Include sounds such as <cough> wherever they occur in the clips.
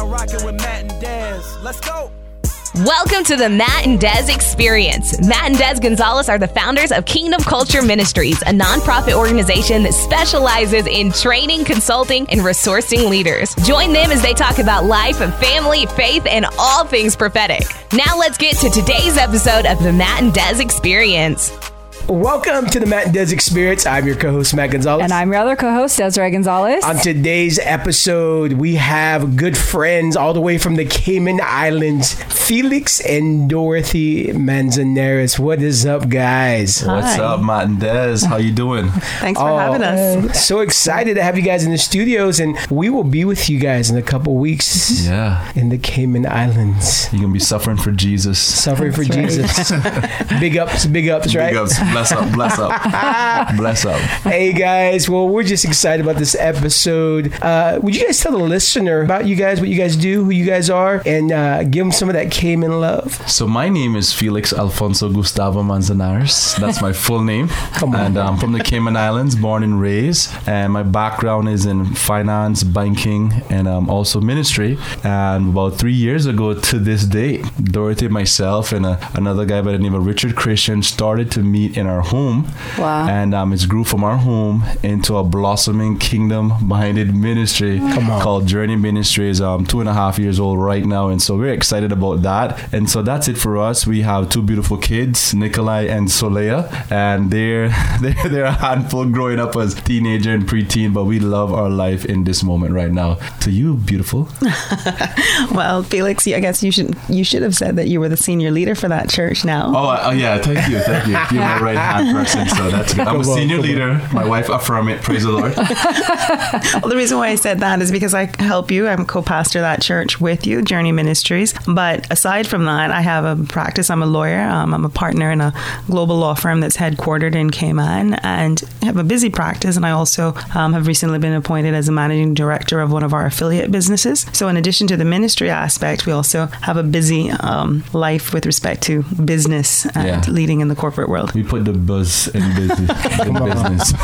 now rocking with Matt and Des. Let's go. Welcome to the Matt and Des Experience. Matt and Des Gonzalez are the founders of Kingdom Culture Ministries, a nonprofit organization that specializes in training, consulting, and resourcing leaders. Join them as they talk about life, family, faith, and all things prophetic. Now let's get to today's episode of the Matt and Des Experience. Welcome to the Matt and Des Experience. I'm your co-host Matt Gonzalez. And I'm your other co-host, Desiree Gonzalez. On today's episode, we have good friends all the way from the Cayman Islands, Felix and Dorothy Manzanares. What is up, guys? What's up, Matt and Des? How you doing? Thanks for oh, having us. So excited to have you guys in the studios, and we will be with you guys in a couple weeks Yeah. in the Cayman Islands. You're gonna be suffering for Jesus. Suffering for right. Jesus. <laughs> big ups, big ups, right? Big ups. Bless up, bless up. <laughs> bless up. hey guys, well, we're just excited about this episode. Uh, would you guys tell the listener about you guys, what you guys do, who you guys are, and uh, give them some of that Cayman love? So my name is Felix Alfonso Gustavo Manzanares. That's my full name. <laughs> Come on. And I'm from the Cayman Islands, born and raised. And my background is in finance, banking, and um, also ministry. And about three years ago to this day, Dorothy, myself, and uh, another guy by the name of Richard Christian started to meet in our home. Wow. And um, it's grew from our home into a blossoming kingdom-minded ministry called Journey Ministries. Um, two and a half years old right now, and so we're excited about that. And so that's it for us. We have two beautiful kids, Nikolai and Solea, and they're <laughs> they're, they're a handful growing up as teenager and preteen. But we love our life in this moment right now. To you, beautiful. <laughs> Well, Felix, I guess you should you should have said that you were the senior leader for that church now. Oh, uh, yeah. Thank you. Thank you. <laughs> You're my right hand person, so that's <laughs> good. I'm a senior leader. My wife affirm it. Praise the Lord. <laughs> Well, the reason why I said that is because I help you. I'm co-pastor that church with you, Journey Ministries. But aside from that, I have a practice. I'm a lawyer. Um, I'm a partner in a global law firm that's headquartered in Cayman, and have a busy practice. And I also um, have recently been appointed as a managing director of one of our affiliate businesses. So, in addition to the ministry aspect, we also have a busy um, life with respect to business and Yeah. leading in the corporate world. We put the buzz in business. <laughs> in business. <laughs>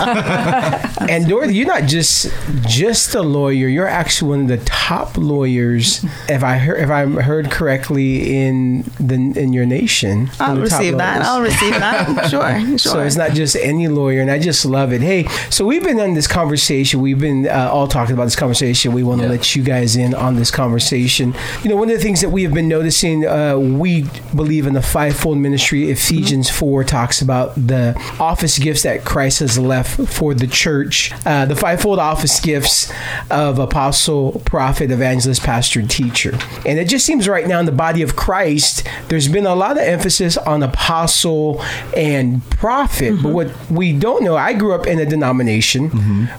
And Dorothy, you're not just just a lawyer. You're actually one of the top lawyers, if I heard if I'm heard correctly, in the in your nation. I'll of the top receive that. I'll receive that. Sure, <laughs> sure. So it's not just any lawyer, and I just love it. Hey, so we've been on this conversation. We've been uh, all talking about this conversation. We want to Yeah. let you guys in on this conversation. You know, one of the things that we have been noticing, uh, we believe in the fivefold ministry. Ephesians four talks about the office gifts that Christ has left for the church. Uh, the fivefold office gifts of apostle, prophet, evangelist, pastor, and teacher. And it just seems right now in the body of Christ, there's been a lot of emphasis on apostle and prophet. But what we don't know, I grew up in a denomination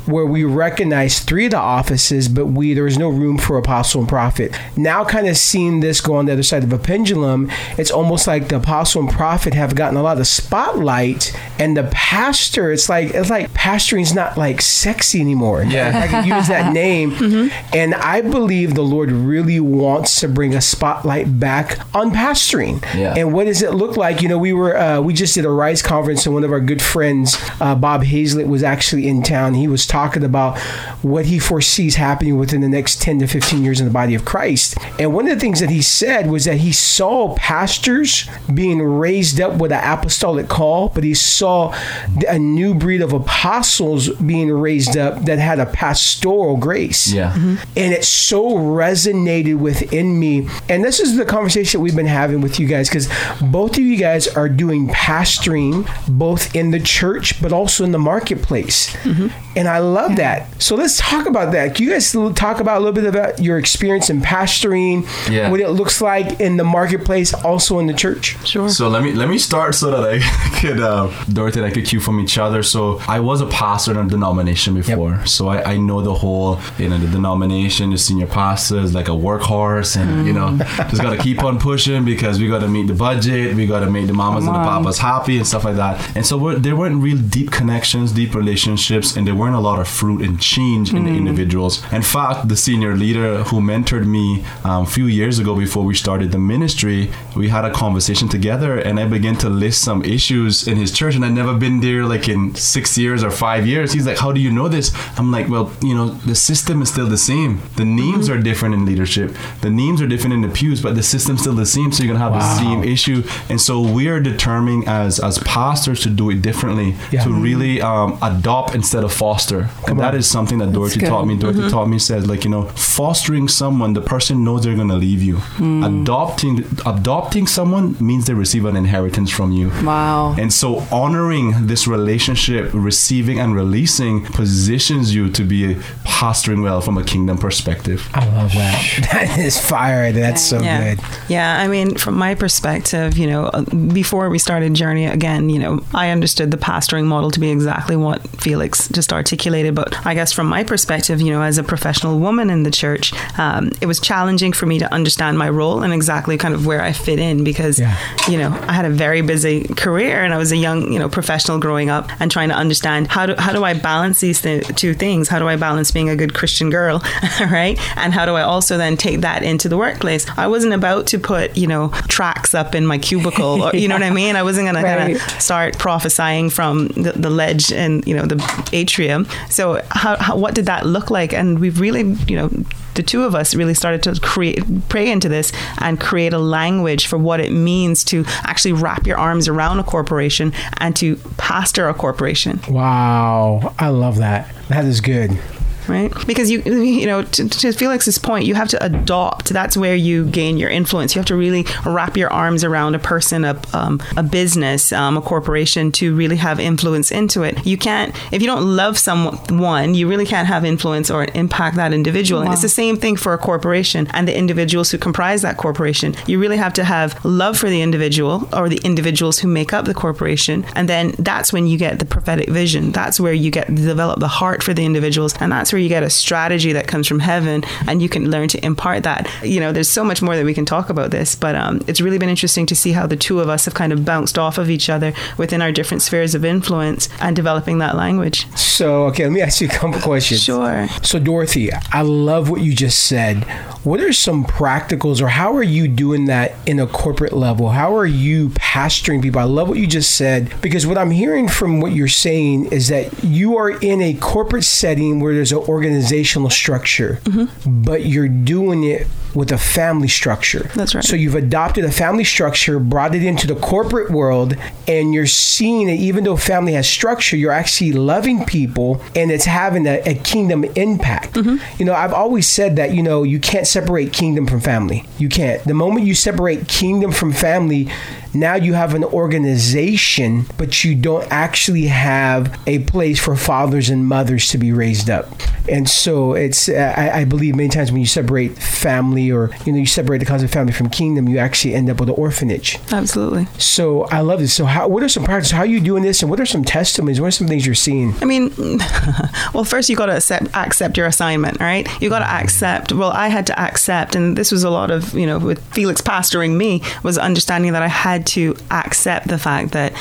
where we recognize three of the offices, but we there was no room for apostle and prophet. Now, kind of seeing this go on the other side of a pendulum, it's almost like the apostle and prophet have gotten a lot of spotlight, and the pastor, it's like it's like pastoring's not like sexy anymore. Yeah. I can use that <laughs> name. And I believe the Lord really wants to bring a spotlight back on pastoring. Yeah. And what does it look like? You know, we were uh, we just did a Rise conference, and one of our good friends, uh, Bob Hazlett, was actually in town. He was talking about what he foresees happening within the next ten to fifteen years in the body of Christ. And one of the things that he said was that he saw pastors being raised up with an apostolic call, but he saw a new breed of apostles being raised up that had a pastoral grace. Yeah. Mm-hmm. And it so resonated within me. And this is the conversation we've been having with you guys because both of you guys are doing pastoring both in the church but also in the marketplace. Mm-hmm. And I love that. So let's talk about that. Can you guys talk about a little bit about your experience in pastoring, Yeah. what it looks like in the marketplace, also in the church? sure. So let me let me start so that I <laughs> could uh, Dorothy and I could cue from each other. So I was a pastor in a denomination before, so I, I know the whole you know the denomination, the senior pastor is like a workhorse, and you know just got to keep on pushing because we got to meet the budget, we got to make the mamas and the Come on. papas happy and stuff like that. And so we're, there weren't real deep connections, deep relationships, and there weren't a lot of fruit and change in the individuals. In fact, the senior leader who mentored me um, a few years ago before we started the ministry, we had a conversation together, and I began to list some issues in his church, and I'd never been there like in six years or five years. He's like, "How do you know this?" I'm like, "Well, you know, the system is still the same. The names mm-hmm. are different in leadership. The names are different in the pews, but the system's still the same. So you're gonna have wow. the same issue. And so we are determining as as pastors to do it differently, yeah. to really um, adopt instead of foster. Come and on. that is something that Dorothy taught me. Dorothy mm-hmm. taught me says like you know, fostering someone, the person knows they're gonna leave you. Mm. Adopting adopting someone means they receive an inheritance from you. Wow. And so honoring this relationship, receiving and releasing, positions you to be pastoring well from a kingdom perspective. I love that. <laughs> That is fire. That's so yeah. good. Yeah, I mean, from my perspective, you know, uh, before we started Journey, again, you know, I understood the pastoring model to be exactly what Felix just articulated. But I guess from my perspective, you know, as a professional woman in the church, um, it was challenging for me to understand my role and exactly kind of where I fit in because, yeah. you know, I had a very busy career and I was a young, you know, professional growing up and trying to understand how do, how do I balance these th- two things? How do I balance being a good Christian girl, <laughs> right? And how do I also then take that into the workplace. I wasn't about to put, you know, tracks up in my cubicle or, you know what I mean? I wasn't going right. to start prophesying from the, the, ledge and, you know, the atrium. So how, how, what did that look like? And we've really, you know, the two of us really started to create pray into this and create a language for what it means to actually wrap your arms around a corporation and to pastor a corporation. Wow, I love that. That is good right? Because you, you know, to, to, Felix's point, you have to adopt. That's where you gain your influence. You have to really wrap your arms around a person, a, um, a business, um, a corporation to really have influence into it. You can't, if you don't love someone, you really can't have influence or impact that individual. Wow. And it's the same thing for a corporation and the individuals who comprise that corporation. You really have to have love for the individual or the individuals who make up the corporation. And then that's when you get the prophetic vision. That's where you get develop the heart for the individuals. And that's where you get a strategy that comes from heaven and you can learn to impart that. You know, there's so much more that we can talk about this, but um, it's really been interesting to see how the two of us have kind of bounced off of each other within our different spheres of influence and developing that language. So, okay, let me ask you a couple questions. Sure. So, Dorothy, I love what you just said. What are some practicals, or how are you doing that in a corporate level? How are you pastoring people? I love what you just said because what I'm hearing from what you're saying is that you are in a corporate setting where there's an organizational structure, mm-hmm. but you're doing it with a family structure. That's right. So you've adopted a family structure, brought it into the corporate world, and you're seeing that even though family has structure, you're actually loving people and it's having a, a kingdom impact. Mm-hmm. You know, I've always said that, you know, you can't separate kingdom from family. You can't. The moment you separate kingdom from family, now you have an organization, but you don't actually have a place for fathers and mothers to be raised up. And so it's, I, I believe many times when you separate family or, you know, you separate the concept of family from kingdom, you actually end up with an orphanage. Absolutely. So I love this. So how, what are some practices? How are you doing this? And what are some testimonies? What are some things you're seeing? I mean, <laughs> well, first you got to accept, accept your assignment, right? You got to accept, well, I had to accept, and this was a lot of, you know, with Felix pastoring me, was understanding that I had to accept the fact that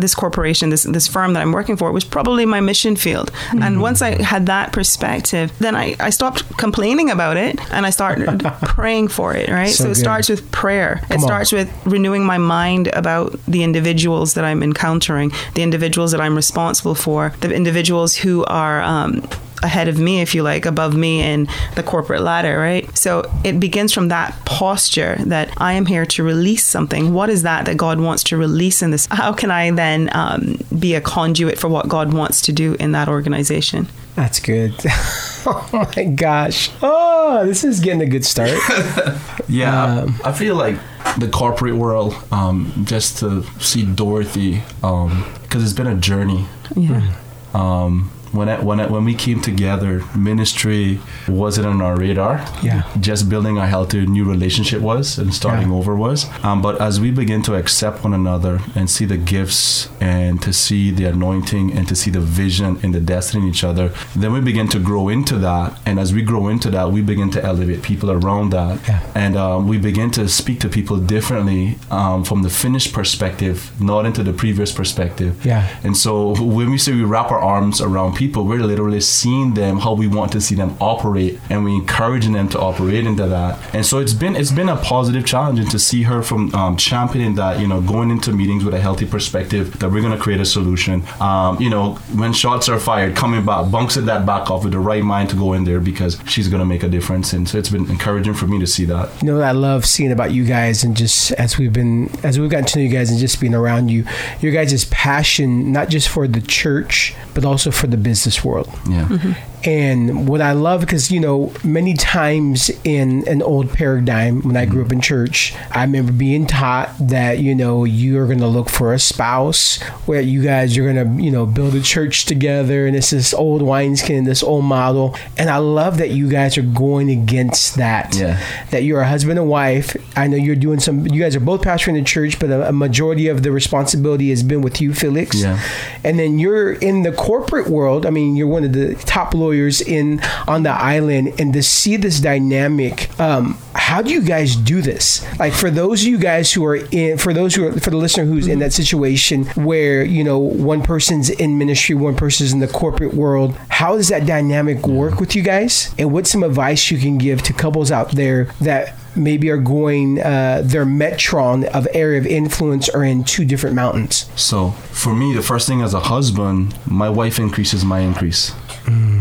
this corporation, this this firm that I'm working for, was probably my mission field. Mm-hmm. And once I had that perspective, then I, I stopped complaining about it and I started <laughs> praying for it, right? So, so it starts with prayer. Come it starts on. with renewing my mind about the individuals that I'm encountering, the individuals that I'm responsible for, the individuals who are um, ahead of me, if you like, above me in the corporate ladder, right? So it begins from that posture that I am here to release something. What is that that God wants to release in this? How can I then um, be a conduit for what God wants to do in that organization? That's good. <laughs> oh my gosh. Oh, this is getting a good start. <laughs> yeah, um, I feel like the corporate world, um, just to see Dorothy, because um, it's been a journey. Yeah. Um, when I, when I, when we came together, ministry wasn't on our radar. Yeah, just building a healthy new relationship was, and starting yeah. over was. Um, but as we begin to accept one another and see the gifts and to see the anointing and to see the vision and the destiny in each other, then we begin to grow into that. And as we grow into that, we begin to elevate people around that, yeah. and um, we begin to speak to people differently um, from the finished perspective, not into the previous perspective. Yeah. And so when we say we wrap our arms around people, we're literally seeing them how we want to see them operate, and we're encouraging them to operate into that. And so it's been it's been a positive challenge, and to see her from um, championing that, you know, going into meetings with a healthy perspective that we're going to create a solution. Um, you know, when shots are fired, coming back, it that back off with the right mind to go in there because she's going to make a difference. And so it's been encouraging for me to see that. You know what I love seeing about you guys, and just as we've been as we've gotten to know you guys, and just being around you, your guys' passion not just for the church but also for the business world. Yeah. Mm-hmm. And what I love, because, you know, many times in an old paradigm, when I grew up in church, I remember being taught that, you know, you are going to look for a spouse, where you guys are going to, you know, build a church together. And it's this old wineskin, this old model. And I love that you guys are going against that. Yeah. That you're a husband and wife. I know you're doing some, you guys are both pastoring the church, but a, a majority of the responsibility has been with you, Felix. Yeah. And then you're in the corporate world. I mean, you're one of the top lawyers lawyers in on the island and to see this dynamic um, how do you guys do this? Like for those of you guys who are in for those who are for the listener who's mm-hmm. in that situation where you know one person's in ministry one person's in the corporate world how does that dynamic work with you guys? And what's some advice you can give to couples out there that maybe are going uh, their metron of area of influence are in two different mountains? So for me the first thing as a husband my wife increases my increase. Mm.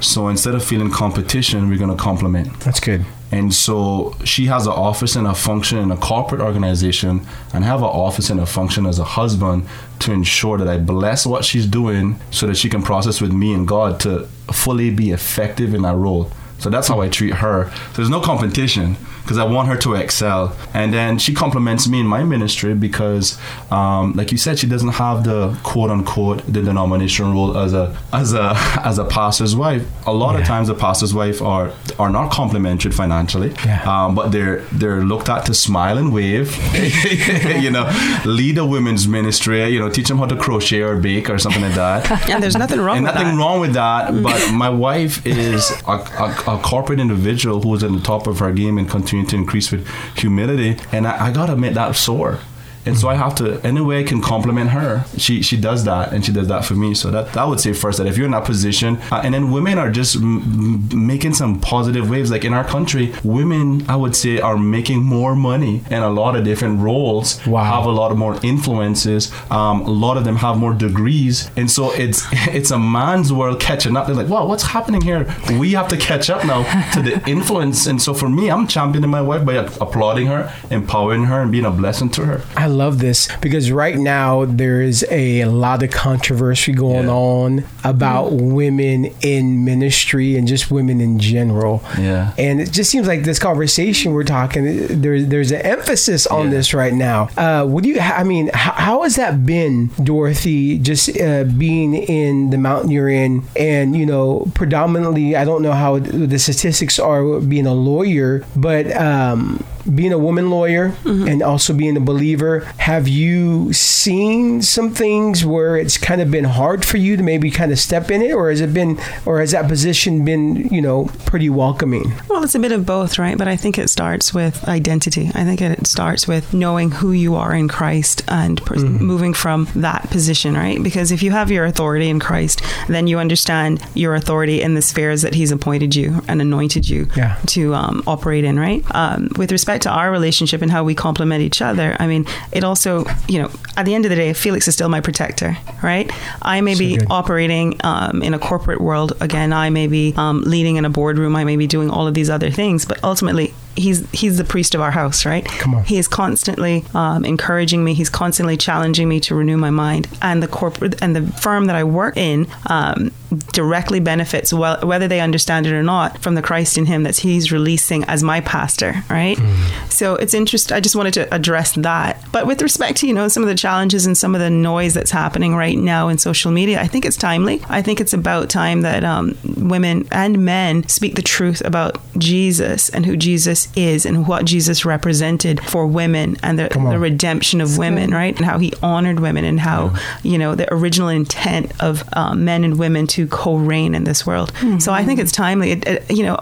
So instead of feeling competition, we're going to complement. That's good. And so she has an office and a function in a corporate organization, and have an office and a function as a husband to ensure that I bless what she's doing so that she can process with me and God to fully be effective in that role. So that's how I treat her. So there's no competition because I want her to excel. And then she compliments me in my ministry because, um, like you said, she doesn't have the quote unquote the denomination role as a as a <laughs> as a pastor's wife. A lot yeah. of times, the pastor's wife are are not complimented financially, yeah. um, but they're they're looked at to smile and wave. <laughs> you know, lead a women's ministry. You know, teach them how to crochet or bake or something like that. <laughs> Yeah, there's nothing wrong. And with nothing that. wrong with that. But my wife is a, a, a corporate individual who is at the top of her game and continue to increase with humidity. And I, I gotta admit that sore and so I have to any way I can compliment her. She she does that, and she does that for me. So that that would say first that if you're in that position, uh, and then women are just m- making some positive waves. Like in our country, women I would say are making more money in a lot of different roles. Wow. Have a lot of more influences. Um, a lot of them have more degrees, and so it's <laughs> it's a man's world catching up. They're like, wow, what's happening here? We have to catch up now to the <laughs> influence. And so for me, I'm championing my wife by applauding her, empowering her, and being a blessing to her. I love this because right now there is a lot of controversy going yeah. on about women in ministry and just women in general. Yeah. And it just seems like this conversation we're talking, there's there's an emphasis on yeah. this right now. Uh, what do you, I mean, how, how has that been, Dorothy, just uh, being in the mountain you're in and, you know, predominantly, I don't know how the statistics are being a lawyer, but um, being a woman lawyer mm-hmm. and also being a believer, have you seen some things where it's kind of been hard for you to maybe kind of step in it, or has it been, or has that position been, you know, pretty welcoming? Well, it's a bit of both, right? But I think it starts with identity. I think it starts with knowing who you are in Christ and mm-hmm. moving from that position, right? Because if you have your authority in Christ, then you understand your authority in the spheres that He's appointed you and anointed you yeah. to um, operate in, right? Um, with respect respect to our relationship and how we complement each other, I mean, it also, you know, at the end of the day, Felix is still my protector, right? I may so be good. operating um, in a corporate world. Again, I may be um, leading in a boardroom. I may be doing all of these other things, but ultimately, he's he's the priest of our house, right? Come on. He is constantly um, encouraging me. He's constantly challenging me to renew my mind. And the corporate and the firm that I work in um, directly benefits, well, whether they understand it or not, from the Christ in him that he's releasing as my pastor, right? Mm. So it's interesting. I just wanted to address that. But with respect to you know some of the challenges and some of the noise that's happening right now in social media, I think it's timely. I think it's about time that um, women and men speak the truth about Jesus and who Jesus is and what Jesus represented for women and the, the redemption of women, right? And how he honored women and how, yeah. you know, the original intent of um, men and women to co reign in this world. Mm-hmm. So I think it's timely. It, it, you know,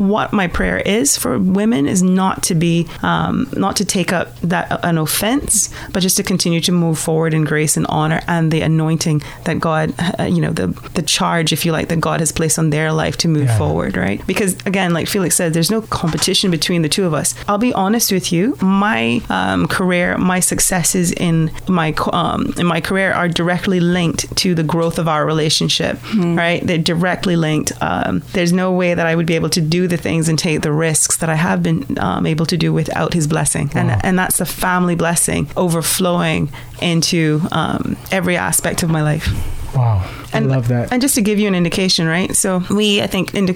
what my prayer is for women is not to be, um, not to take up that an offense, but just to continue to move forward in grace and honor and the anointing that God, uh, you know, the the charge, if you like, that God has placed on their life to move yeah. forward, right? Because again, like Felix said, there's no competition between the two of us. I'll be honest with you, my um, career, my successes in my um, in my career are directly linked to the growth of our relationship, mm. right? They're directly linked. Um, there's no way that I would be able to do the things and take the risks that I have been um, able to do without His blessing, wow. and and that's the family blessing overflowing into um, every aspect of my life. Wow. And, I love that. And just to give you an indication, right? So we, I think, indi-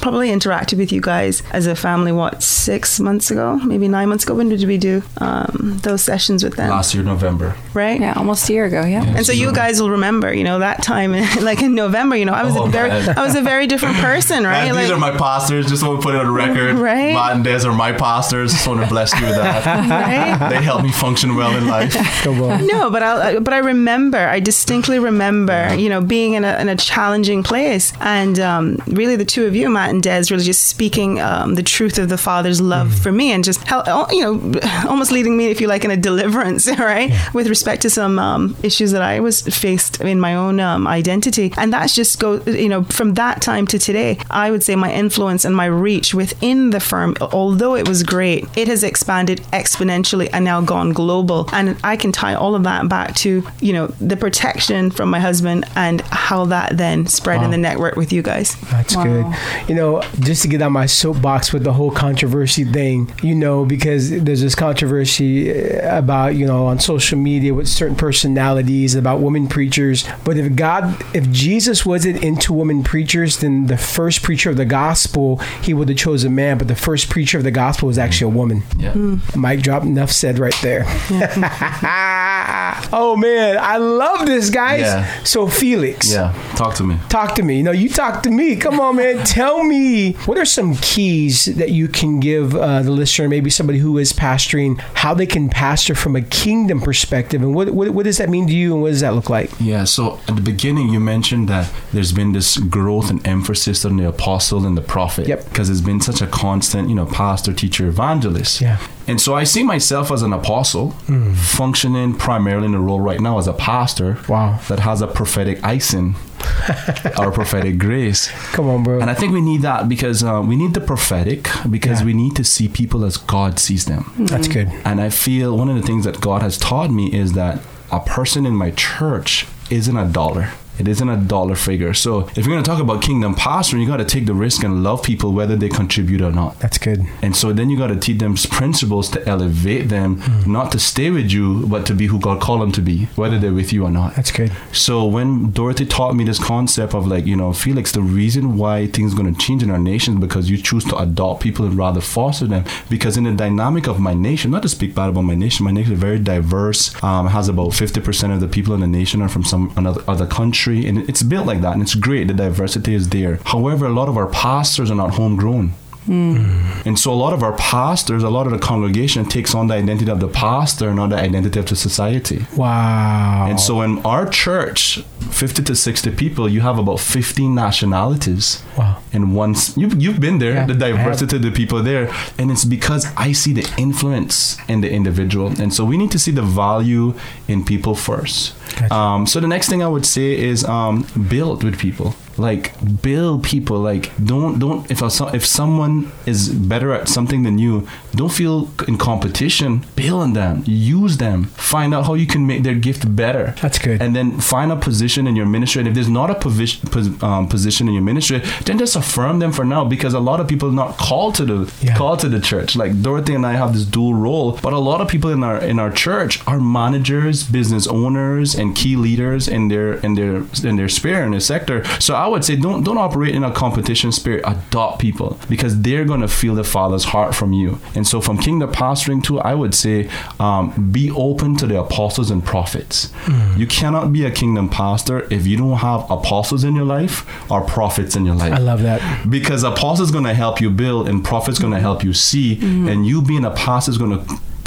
probably interacted with you guys as a family, what, six months ago, maybe nine months ago? When did we do um, those sessions with them? Last year, November. Right? Yeah, almost a year ago, yeah. yeah and so you guys will remember, you know, that time, <laughs> like in November, you know, I was oh, a very, man. I was a very different person, <laughs> right? Man, like, these are my pastors. Just want to put it on the record. Right. Matt and Des are my pastors. Just want to bless you with that. <laughs> right? They help me function well in life. Come on. No, but I, but I remember, I distinctly remember, you know, being in a, in a challenging place. And um, really, the two of you, Matt and Des, really just speaking um, the truth of the Father's love mm. for me and just, help, you know, <laughs> almost leading me, if you like, in a deliverance, <laughs> right? Yeah. With respect to some um, issues that I was faced in my own um, identity. And that's just go, you know, from that time to today, I would say my influence and my reach within the firm, although it was great, it has expanded exponentially and now gone global. And I can tie all of that back to, you know, the protection from my husband and how that then spread wow. in the network with you guys. That's wow. good. You know, just to get on my soapbox with the whole controversy thing, you know, because there's this controversy uh, about, you know, on social media with certain personalities about women preachers. But if God, if Jesus wasn't into women preachers, then the first preacher of the gospel, he would have chosen a man, but the first preacher of the gospel was actually a woman. Yeah. Mm. Mic drop, enough said right there. Yeah. <laughs> oh, man. I love this, guys. Yeah. So, Felix. Yeah. Talk to me. Talk to me. No, you talk to me. Come on, man. Tell me what are some keys that you can give uh, the listener, maybe somebody who is pastoring, how they can pastor from a kingdom perspective, and what, what what does that mean to you, and what does that look like? Yeah. So at the beginning, you mentioned that there's been this growth and emphasis on the apostle and the prophet. Yep. Because it's been such a constant, you know, pastor, teacher, evangelist. Yeah. And so I see myself as an apostle, mm. functioning primarily in the role right now as a pastor. Wow. That has a prophetic icing <laughs> our prophetic grace. Come on, bro. And I think we need that because uh, we need the prophetic because yeah. we need to see people as God sees them. Mm-hmm. That's good. And I feel one of the things that God has taught me is that a person in my church isn't a dollar. It isn't a dollar figure. So if you're going to talk about kingdom pastoring, you got to take the risk and love people whether they contribute or not. That's good. And so then you got to teach them principles to elevate them, mm. not to stay with you, but to be who God called them to be, whether they're with you or not. That's good. So when Dorothy taught me this concept of like, you know, Felix, the reason why things are going to change in our nation is because you choose to adopt people and rather foster them. Because in the dynamic of my nation, not to speak bad about my nation, my nation is very diverse, um, has about 50% of the people in the nation are from some another other country country, and it's built like that, and it's great. The diversity is there. However, a lot of our pastors are not homegrown. Mm. And so a lot of our pastors, a lot of the congregation takes on the identity of the pastor, and not the identity of the society. Wow. And so in our church, 50 to 60 people, you have about 15 nationalities. Wow. And once you, you've been there, yeah, the diversity of the people there. And it's because I see the influence in the individual. And so we need to see the value in people first. Gotcha. Um, so the next thing I would say is um, build with people like build people like don't don't if a, if someone is better at something than you don't feel in competition build on them use them find out how you can make their gift better. That's good. And then find a position in your ministry and if there's not a position um, position in your ministry then just affirm them for now because a lot of people are not called to the yeah. called to the church. Like Dorothy and I have this dual role but a lot of people in our in our church are managers business owners and key leaders in their in their in their sphere in their sector. So I I would say don't don't operate in a competition spirit. Adopt people because they're gonna feel the Father's heart from you. And so from kingdom pastoring too, I would say um, be open to the apostles and prophets. Mm. You cannot be a kingdom pastor if you don't have apostles in your life or prophets in your life. I love that because apostles gonna help you build and prophets gonna help you see, mm. and you being a pastor is gonna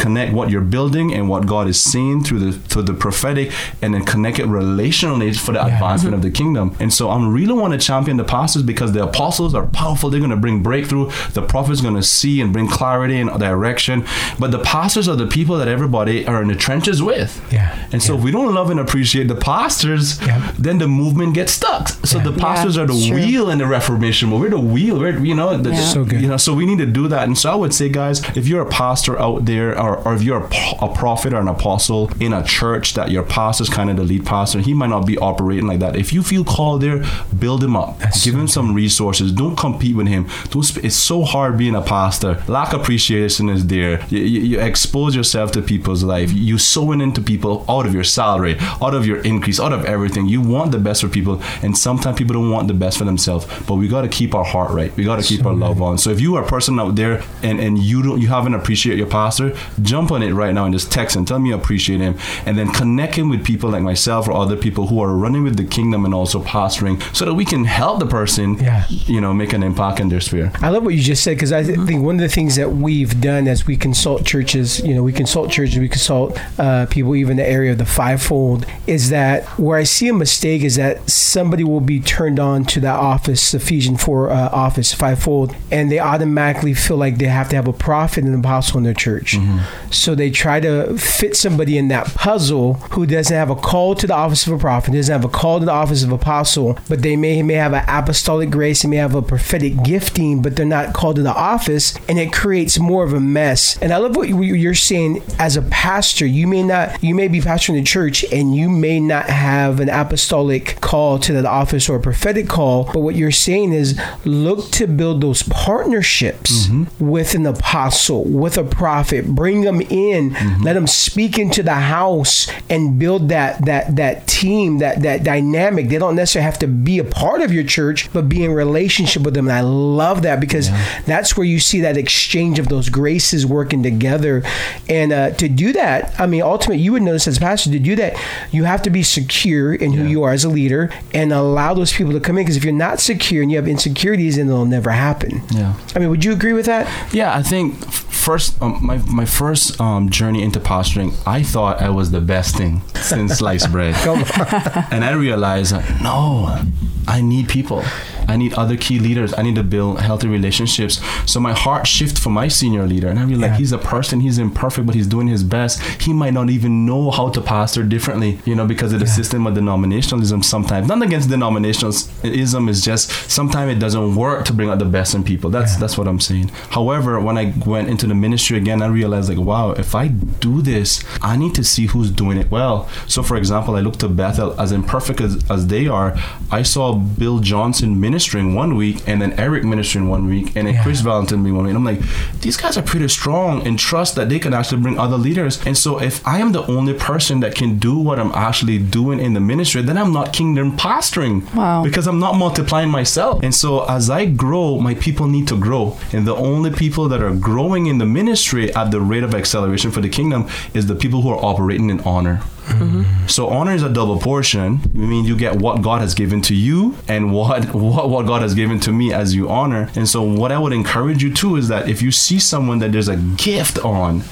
connect what you're building and what God is saying through the through the prophetic, and then connect it relationally for the yeah. advancement mm-hmm. of the kingdom. And so I'm really want to champion the pastors because the apostles are powerful. They're going to bring breakthrough. The prophets going to see and bring clarity and direction. But the pastors are the people that everybody are in the trenches with. Yeah. And so yeah. if we don't love and appreciate the pastors, yeah. then the movement gets stuck. So yeah. the pastors are the wheel in the Reformation. Well, we're the wheel. We're, you know, the, so good. You know, so we need to do that. And so I would say, guys, if you're a pastor out there, or, or if you're a, a prophet or an apostle in a church that your pastor is kind of the lead pastor, he might not be operating like that. If you feel called there, build him up. That's Give so him good. some resources. Don't compete with him. Don't. Sp- it's so hard being a pastor. Lack appreciation is there. You, you, you expose yourself to people's life. You sowing into people out of your salary, out of your increase, out of everything. You want the best for people, and sometimes people don't want the best for themselves. But we got to keep our heart right. We got to keep so our love on. So if you are a person out there and and you don't you haven't appreciated your pastor, jump on it right now and just text him. Tell me you appreciate him, and then connect him with people like myself or other people who are running with the kingdom and also pastoring, so that we can help the person. Yeah. You know, make an impact in their sphere. I love what you just said because I th- mm-hmm. think one of the things that we've done as we consult churches, you know, we consult churches, we consult uh, people, even the area of the fivefold, is that where I see a mistake is that somebody will be turned on to that office, Ephesians 4 uh, office, fivefold, and they automatically feel like they have to have a prophet and an apostle in their church. Mm-hmm. So they try to fit somebody in that puzzle who doesn't have a call to the office of a prophet, doesn't have a call to the office of apostle, but they may may have an apostolic grace, they may have a prophetic gifting, but they're not called to the office, and it creates more of a mess. And I love what you're saying as a pastor. You may not, you may be pastoring the church, and you may not have an apostolic call to that office or a prophetic call. But what you're saying is look to build those partnerships mm-hmm. with an apostle, with a prophet. Bring them in, mm-hmm. let them speak into the house, and build that that that team, that that dynamic. They don't necessarily have to be a part of your church, but be in relationship with them. And I love that because yeah. that's where you see that exchange of those graces working together. And uh, to do that, I mean, ultimately, you would notice as a pastor to do that, you have to be secure in who yeah. you are as a leader and allow those people to come in. Because if you're not secure and you have insecurities, then it'll never happen. Yeah. I mean, would you agree with that? Yeah, I think first, um, my my first um, journey into posturing, I thought I was the best thing since sliced bread, <laughs> and I realized, no, I need people. I need other key leaders. I need to build healthy relationships. So my heart shift for my senior leader, and I realize yeah. like he's a person. He's imperfect, but he's doing his best. He might not even know how to pastor differently, you know, because of the yeah. system of denominationalism. Sometimes, not against denominationalism, is just sometimes it doesn't work to bring out the best in people. That's yeah. that's what I'm saying. However, when I went into the ministry again, I realized like, wow, if I do this, I need to see who's doing it well. So, for example, I looked to Bethel as imperfect as, as they are. I saw Bill Johnson minister ministering one week, and then Eric ministering one week, and then yeah. Kris Vallotton me one week. And I'm like, these guys are pretty strong and trust that they can actually bring other leaders. And so if I am the only person that can do what I'm actually doing in the ministry, then I'm not kingdom pastoring. Wow. Because I'm not multiplying myself. And so as I grow, my people need to grow. And the only people that are growing in the ministry at the rate of acceleration for the kingdom is the people who are operating in honor. Mm-hmm. So honor is a double portion. I mean, you get what God has given to you and what, <laughs> what what God has given to me as you honor. And so what I would encourage you to is that if you see someone that there's a gift on,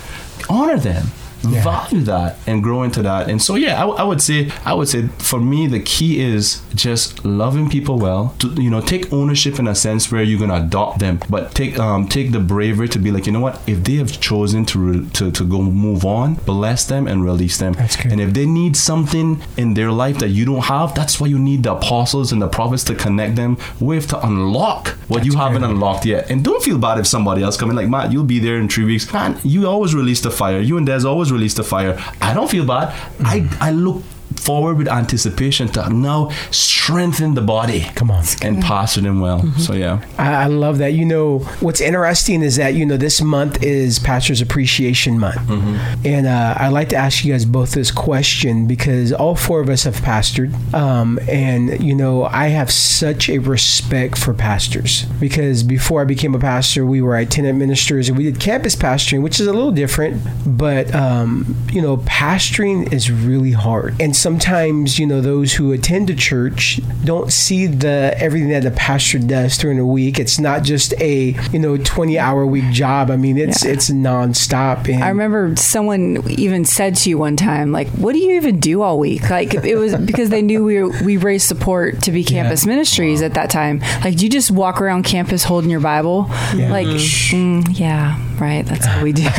honor them yeah. value that and grow into that. And so, yeah, I, I, would say, I would say for me, the key is just loving people well. To you know, take ownership in a sense where you're gonna adopt them, but take um take the bravery to be like, you know what, if they have chosen to re- to to go move on, bless them and release them. That's good. And if they need something in their life that you don't have, that's why you need the apostles and the prophets to connect them with to unlock what that's you haven't great. unlocked yet. And don't feel bad if somebody else coming like Matt, you'll be there in three weeks. Man, you always release the fire. You and Des always release the fire. I don't feel bad. Mm. I, I look forward with anticipation to now strengthen the body. Come on. And posture them well. Mm-hmm. So, yeah. I, I, love that. You know, what's interesting is that, you know, this month is Pastor's Appreciation Month. Mm-hmm. And uh, I'd like to ask you guys both this question because all four of us have pastored. Um, and, you know, I have such a respect for pastors because before I became a pastor, we were itinerant ministers and we did campus pastoring, which is a little different. But, um, you know, pastoring is really hard. And sometimes, you know, those who attend a church don't see the everything that the pastor does during the week. It's not just a, you know, 20 hour week job. I mean, it's, yeah. it's nonstop. And I remember someone even said to you one time, like, what do you even do all week? Like, it was because they knew we, were, we raised support to be campus yeah. ministries at that time. Like, do you just walk around campus holding your Bible? Yeah. Like, mm, yeah, right. That's all we do. <laughs>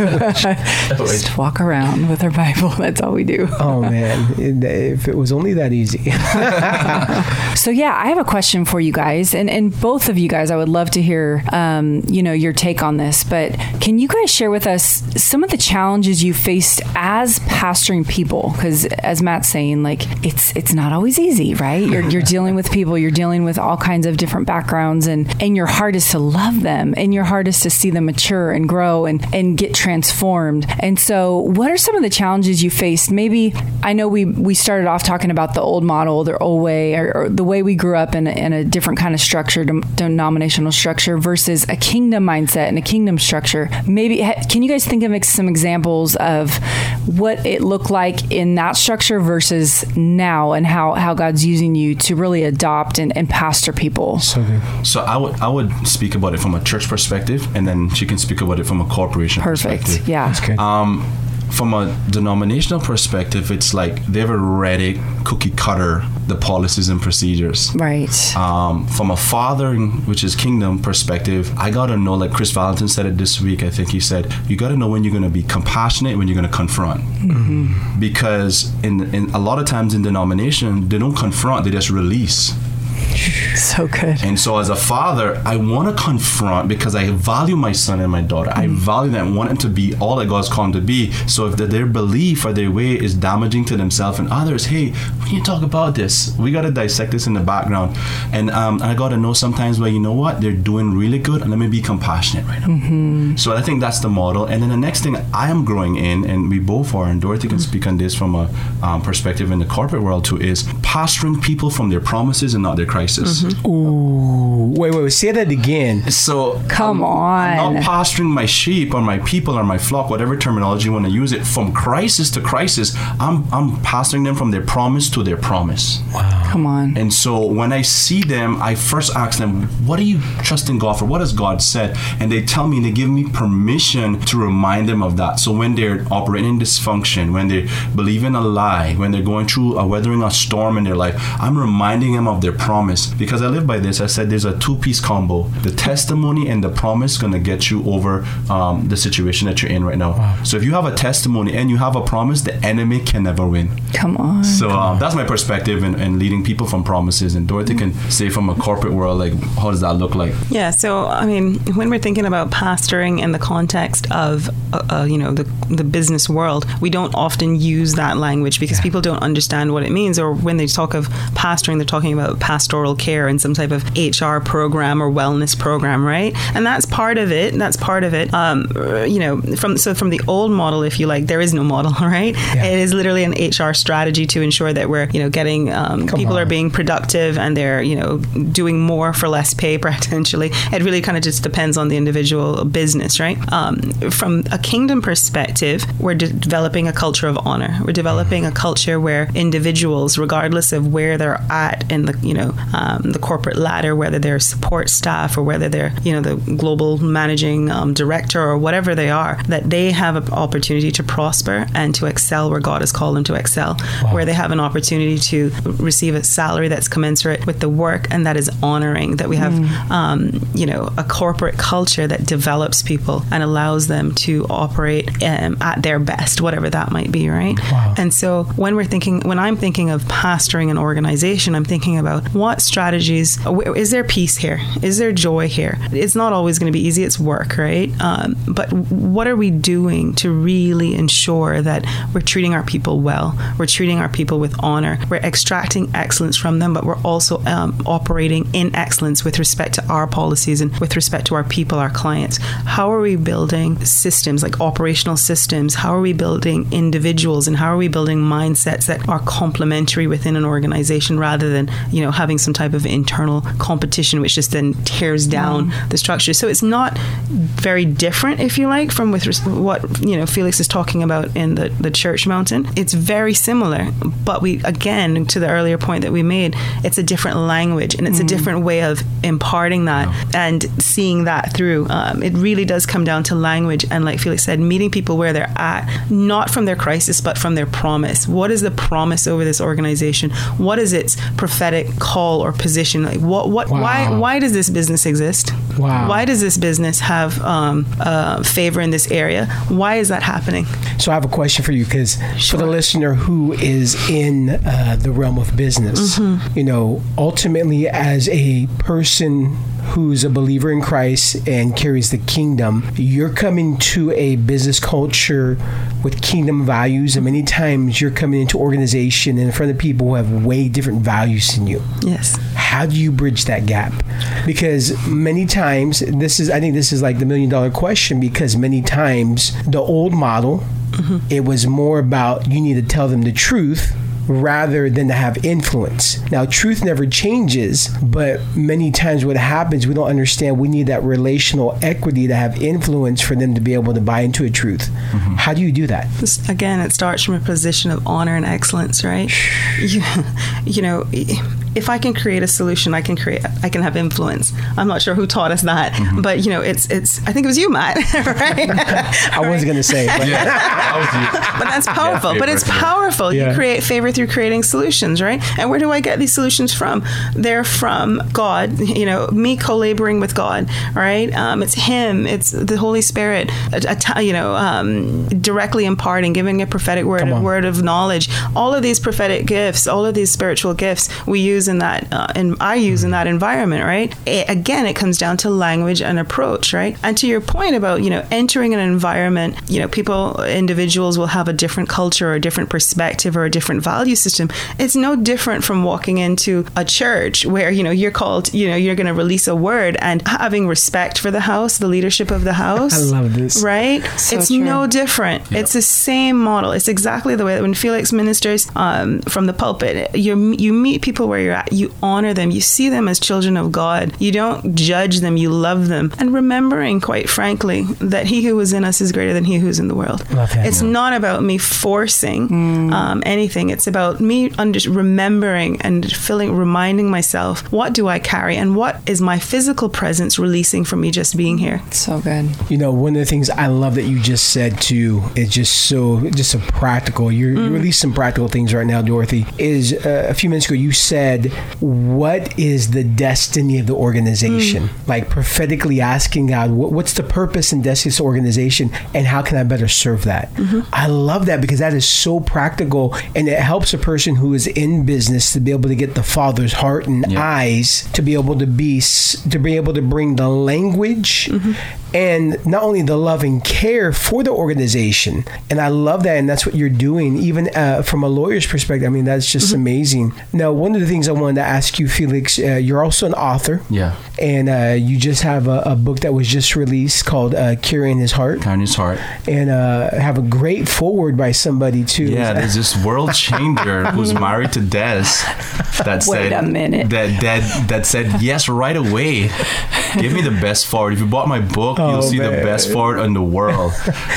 just walk around with our Bible. <laughs> That's all we do. oh, man. <laughs> If it was only that easy. <laughs> so, yeah, I have a question for you guys. And, and both of you guys, I would love to hear, um, you know, your take on this. But can you guys share with us some of the challenges you faced as pastoring people? Because as Matt's saying, like, it's it's not always easy, right? You're, you're dealing with people, you're dealing with all kinds of different backgrounds, and, and your heart is to love them, and your heart is to see them mature and grow and, and get transformed. And so, what are some of the challenges you faced? Maybe I know we we started off talking about the old model, the old way, or, or the way we grew up in a, in a different kind of structure, denominational structure, versus a kingdom mindset and a kingdom structure. Maybe can you guys think of some examples of what it looked like in that structure versus now, and how how God's using you to really adopt and, and pastor people? So. So I would I would speak about it from a church perspective, and then she can speak about it from a corporation perspective. Perfect. perspective. Yeah. That's good. Um, from a denominational perspective, it's like they've already cookie cutter the policies and procedures. Right. Um, from a father, which is kingdom perspective, I got to know, like Kris Vallotton said it this week, I think he said, you got to know when you're going to be compassionate, when you're going to confront. Mm-hmm. Because in, in a lot of times in denomination, they don't confront, they just release. <laughs> So good. And so, as a father, I want to confront because I value my son and my daughter. Mm. I value them, want them to be all that God's called them to be. So, if the, their belief or their way is damaging to themselves and others, hey, we need to talk about this. We got to dissect this in the background. And um, I got to know sometimes where, you know what, they're doing really good, and let me be compassionate right now. Mm-hmm. So, I think that's the model. And then the next thing I am growing in, and we both are, and Dorothy can mm-hmm. speak on this from a um, perspective in the corporate world too, is pastoring people from their promises and not their crisis. Mm-hmm. Ooh, wait, wait, wait, say that again. So come I'm, on, I'm not pasturing my sheep or my people or my flock, whatever terminology you want to use it. From crisis to crisis, I'm I'm pastoring them from their promise to their promise. Wow, come on. And so when I see them, I first ask them, "What are you trusting God for? What has God said?" And they tell me, and they give me permission to remind them of that. So when they're operating in dysfunction, when they believe in a lie, when they're going through a weathering a storm in their life, I'm reminding them of their promise because I live by this. I said there's a two piece combo the testimony and the promise going to get you over um, the situation that you're in right now. Wow. So if you have a testimony and you have a promise, the enemy can never win. Come on. So um, that's my perspective in, in, leading people from promises. And Dorothy can say from a corporate world, like, how does that look like? Yeah. So, I mean, when we're thinking about pastoring in the context of, uh, uh, you know, the, the business world, we don't often use that language because yeah. people don't understand what it means. Or when they talk of pastoring, they're talking about pastoral care and some type of HR program or wellness program, right? And that's part of it. That's part of it. Um, you know, from so from the old model, if you like, there is no model, <laughs> right? Yeah. It is literally an HR strategy to ensure that we're, you know, getting um, people on. are being productive and they're, you know, doing more for less pay <laughs> potentially. It really kind of just depends on the individual business, right? Um, from a kingdom perspective, we're de- developing a culture of honor. We're developing a culture where individuals, regardless of where they're at in the, you know, um, the corporate ladder, whether they're support staff or whether they're, you know, the global managing um, director or whatever they are, that they have an opportunity to prosper and to excel where God has called them to excel, wow. where they have an opportunity to receive a salary that's commensurate with the work and that is honoring, that we have, mm. um, you know, a corporate culture that develops people and allows them to operate um, at their best, whatever that might be, right? Wow. And so when we're thinking, when I'm thinking of pastoring an organization, I'm thinking about what strategies is there peace here? Is there joy here? It's not always going to be easy. It's work, right? Um, but what are we doing to really ensure that we're treating our people well? We're treating our people with honor. We're extracting excellence from them, but we're also um, operating in excellence with respect to our policies and with respect to our people, our clients. How are we building systems like operational systems? How are we building individuals and how are we building mindsets that are complementary within an organization rather than, you know, having some type of internal competition, which just then tears down the structure. So it's not very different, if you like, from with res- what you know Felix is talking about in the the church mountain. It's very similar, but we again to the earlier point that we made, it's a different language and it's a different way of imparting that and seeing that through. Um, it really does come down to language and, like Felix said, meeting people where they're at, not from their crisis, but from their promise. What is the promise over this organization? What is its prophetic call or position? Like, what, what, why, Wow. why does this business exist? Wow. Why does this business have um, uh, favor in this area? Why is that happening? So I have a question for you because for the listener who is in uh, the realm of business, Mm-hmm. you know, ultimately as a person who's a believer in Christ and carries the kingdom, you're coming to a business culture with kingdom values, and many times you're coming into organization in front of people who have way different values than you Yes. How do you bridge that gap because many times this is i think this is like the million dollar question because many times the old model mm-hmm. it was more about you need to tell them the truth rather than to have influence. Now, truth never changes, but many times what happens, we don't understand we need that relational equity to have influence for them to be able to buy into a truth. Mm-hmm. How do you do that? This, again, it starts from a position of honor and excellence, right? You, <laughs> you know, if I can create a solution, I can create, I can have influence. I'm not sure who taught us that, but you know, it's, it's. I think it was you, Matt, <laughs> right? <laughs> I was going to say, but Yeah, that <laughs> but that's powerful. Yeah, but it's powerful. Yeah. You create favor through creating solutions, right? And where do I get these solutions from? They're from God. You know, me co-laboring with God, right? Um, it's Him. It's the Holy Spirit. A, a you know, um, directly imparting, giving a prophetic word, a word of knowledge. All of these prophetic gifts, all of these spiritual gifts, we use in that, uh, and I use in that environment, right? It, again, it comes down to language and approach, right? And to your point about you know entering an environment, you know, people, individuals will have a different culture or a different perspective or a different value system. It's no different from walking into a church where you know you're called, you know, you're going to release a word and having respect for the house, the leadership of the house. I love this. Right? So it's true. no different. It's the same model. It's exactly the way that when Felix ministers um, from the pulpit, you you meet people where you're at. You honor them. You see them as children of God. You don't judge them. You love them. And remembering, quite frankly, that He who is in us is greater than He who's in the world. Love that. It's not about me forcing um, anything. It's about me under- remembering and feeling, reminding myself, what do I carry, and what is my physical presence releasing from me just being here. So good. You know, one of the things I love that you just said too is just so just so practical. You're, you released some practical things right now, Dorothy. Is uh, a few minutes ago you said, "What is the destiny of the organization?" Hmm. Like prophetically asking God, "What's the purpose and destiny of this organization, and how can I better serve that?" Mm-hmm. I love that because that is so practical, and it helps a person who is in business to be able to get the Father's heart and Yeah. eyes to be able to be to be able to bring the language mm-hmm. and not only the love and care for the organization and i love that and that's what you're doing even uh, from a lawyer's perspective i mean that's just mm-hmm. amazing now one of the things i wanted to ask you felix uh, you're also an author Yeah. and uh, you just have a, a book that was just released called uh, carrying his heart Kanye's heart. and uh, have a great foreword by somebody too Yeah, <laughs> there's this world changer who's married to Des that said, Wait said a minute. that that that said yes right away. Give me the best foreword. If you bought my book, Oh, you'll see the best foreword in the world.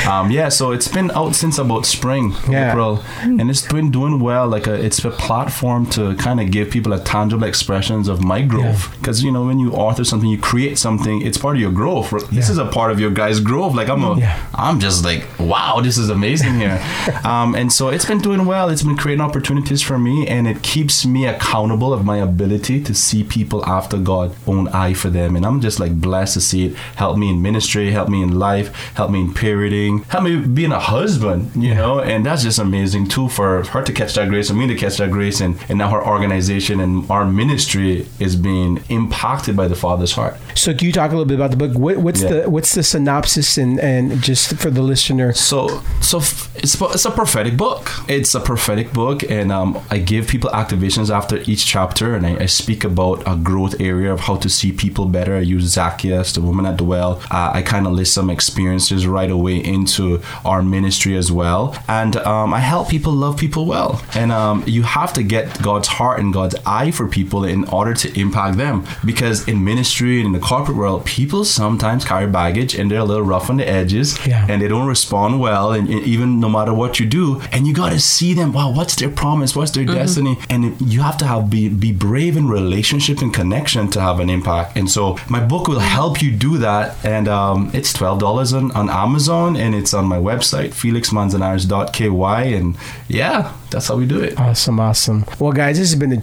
Um, yeah, so it's been out since about spring, Yeah. April, and it's been doing well. Like a, it's a platform to kind of give people a tangible expressions of my growth. Because you know, when you author something, you create something. It's part of your growth. This Yeah. is a part of your guys' growth. Like I'm a, Yeah. I'm just like, wow, this is amazing here. <laughs> um, and so it's been doing well. It's been creating opportunities for me, and it keeps me accountable of my ability to see people after God's own eye for them. And I'm just like blessed to see it help me in ministry, help me in life, help me in parenting, help me being a husband, you know. And that's just amazing too for her to catch that grace, and me to catch that grace, and, and now her organization and our ministry is being impacted by the Father's heart. so can you talk a little bit about the book what, what's Yeah. the what's the synopsis and and just for the listener So, so it's it's a prophetic book. It's a prophetic book, and um, I give people activations after each chapter, and I, I speak about a growth area of how to see people better. I use Zacchaeus, the woman at the well. Uh, I kind of list some experiences right away into our ministry as well, and um, I help people love people well. And um, you have to get God's heart and God's eye for people in order to impact them. Because in ministry and in the corporate world, people sometimes carry baggage and they're a little rough on the edges Yeah. and they don't respond well. And and even no matter what you do, and you got to see them. Wow, what's their promise? What's their destiny? And you have to have be be brave in relationship and connection to have an impact. And so my book will help you do that. And um, it's twelve dollars on, on Amazon and it's on my website felixmanzanares.ky. And yeah, that's how we do it. Awesome, awesome. Well, guys, this has been a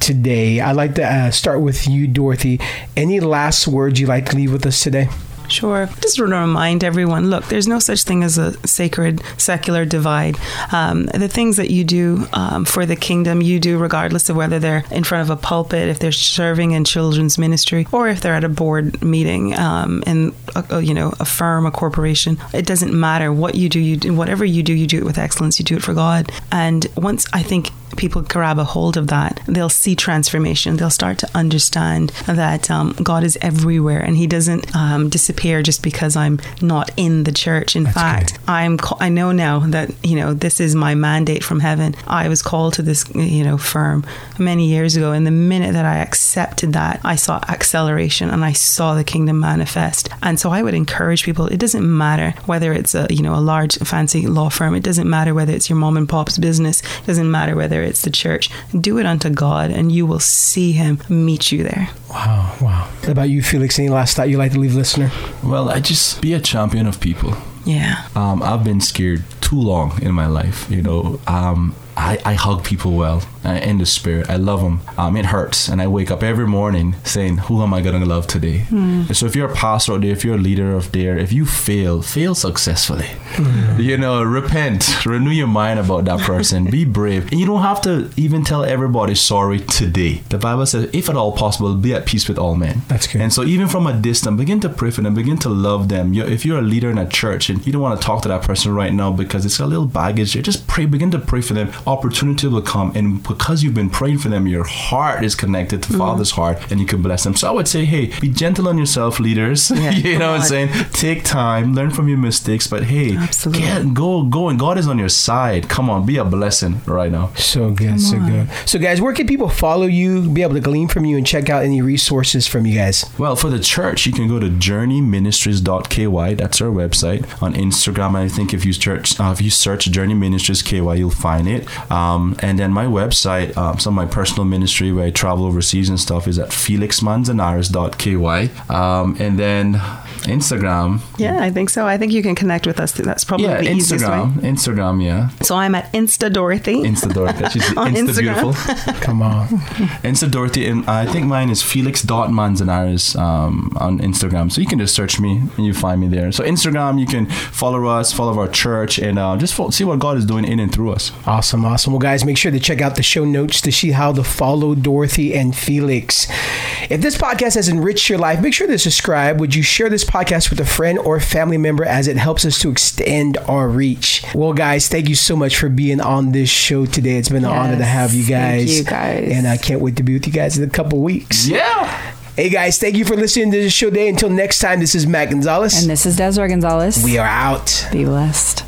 today. I'd like to uh, start with you, Dorothy. Any last words you'd like to leave with us today? Sure. Just want to remind everyone look, there's no such thing as a sacred secular divide. Um, the things that you do um, for the kingdom, you do regardless of whether they're in front of a pulpit, if they're serving in children's ministry, or if they're at a board meeting um, in a, a, you know a firm, a corporation. It doesn't matter what you do. You do whatever you do. You do it with excellence. You do it for God. And once I think people grab a hold of that, they'll see transformation. They'll start to understand that um, God is everywhere and He doesn't um, disappear just because I'm not in the church. In fact, I'm I know now that you know this is my mandate from heaven. I was called to this you know firm many years ago, and the minute that I accepted that, I saw acceleration and I saw the kingdom manifest. And so I would encourage people. It doesn't matter whether it's a you know a large fancy law firm. It doesn't matter whether it's your mom and pop's business. It doesn't matter whether it's the church. Do it unto God, and you will see Him meet you there. Wow, wow. What about you, Felix? Any last thought you'd like to leave listener? Well, I just be a champion of people. Yeah. Um, I've been scared too long in my life. You know, um, I, I hug people well Uh, in the spirit. I love them. Um, it hurts, and I wake up every morning saying, "Who am I gonna love today?" And so, if you're a pastor out there, if you're a leader of there, if you fail, fail successfully. Hmm. You know, repent, renew your mind about that person. Be <laughs> brave, and you don't have to even tell everybody sorry today. The Bible says, "If at all possible, be at peace with all men." That's good. And so, even from a distance, begin to pray for them, begin to love them. You if you're a leader in a church and you don't want to talk to that person right now because it's a little baggage, there, just pray, begin to pray for them. Opportunity will come, and because you've been praying for them, your heart is connected to Father's heart, and you can bless them. So, I would say, hey, be gentle on yourself, leaders. <laughs> Yeah, you know what I'm saying? Take time, learn from your mistakes, but hey, Absolutely. get, go, go, and God is on your side. Come on, be a blessing right now. So good, so good. So, guys, where can people follow you, be able to glean from you, and check out any resources from you guys? Well, for the church, you can go to journeyministries.ky. That's our website. On Instagram, I think if you search uh, if you search Journey Ministries KY, you'll find it. Um, and then my website, um, some of my personal ministry where I travel overseas and stuff, is at felixmanzanares.ky. Um, and then Instagram. Yeah, I think so. I think you can connect with us. That's probably Yeah, the easiest way. Instagram. Instagram, yeah. So I'm at Insta Dorothy. Insta Dorothy. She's <laughs> On Insta Instagram. beautiful. <laughs> Come on. Insta Dorothy, and I think mine is Felix.manzanares um, on Instagram. So you can just search me and you find me there. So Instagram, you can follow us, follow our church, and uh, just fo- see what God is doing in and through us. Awesome, awesome. Well, guys, make sure to check out the show notes to see how to follow Dorothy and Felix. If this podcast has enriched your life, make sure to subscribe. Would you share this podcast with a friend or family member as it helps us to extend our reach? Well, guys, thank you so much for being on this show today. It's been an honor to have you thank guys. you, guys. And I can't wait to be with you guys in a couple weeks. Yeah. Hey, guys, thank you for listening to the show today. Until next time, this is Matt Gonzalez. And this is Desiree Gonzalez. we are out. Be blessed.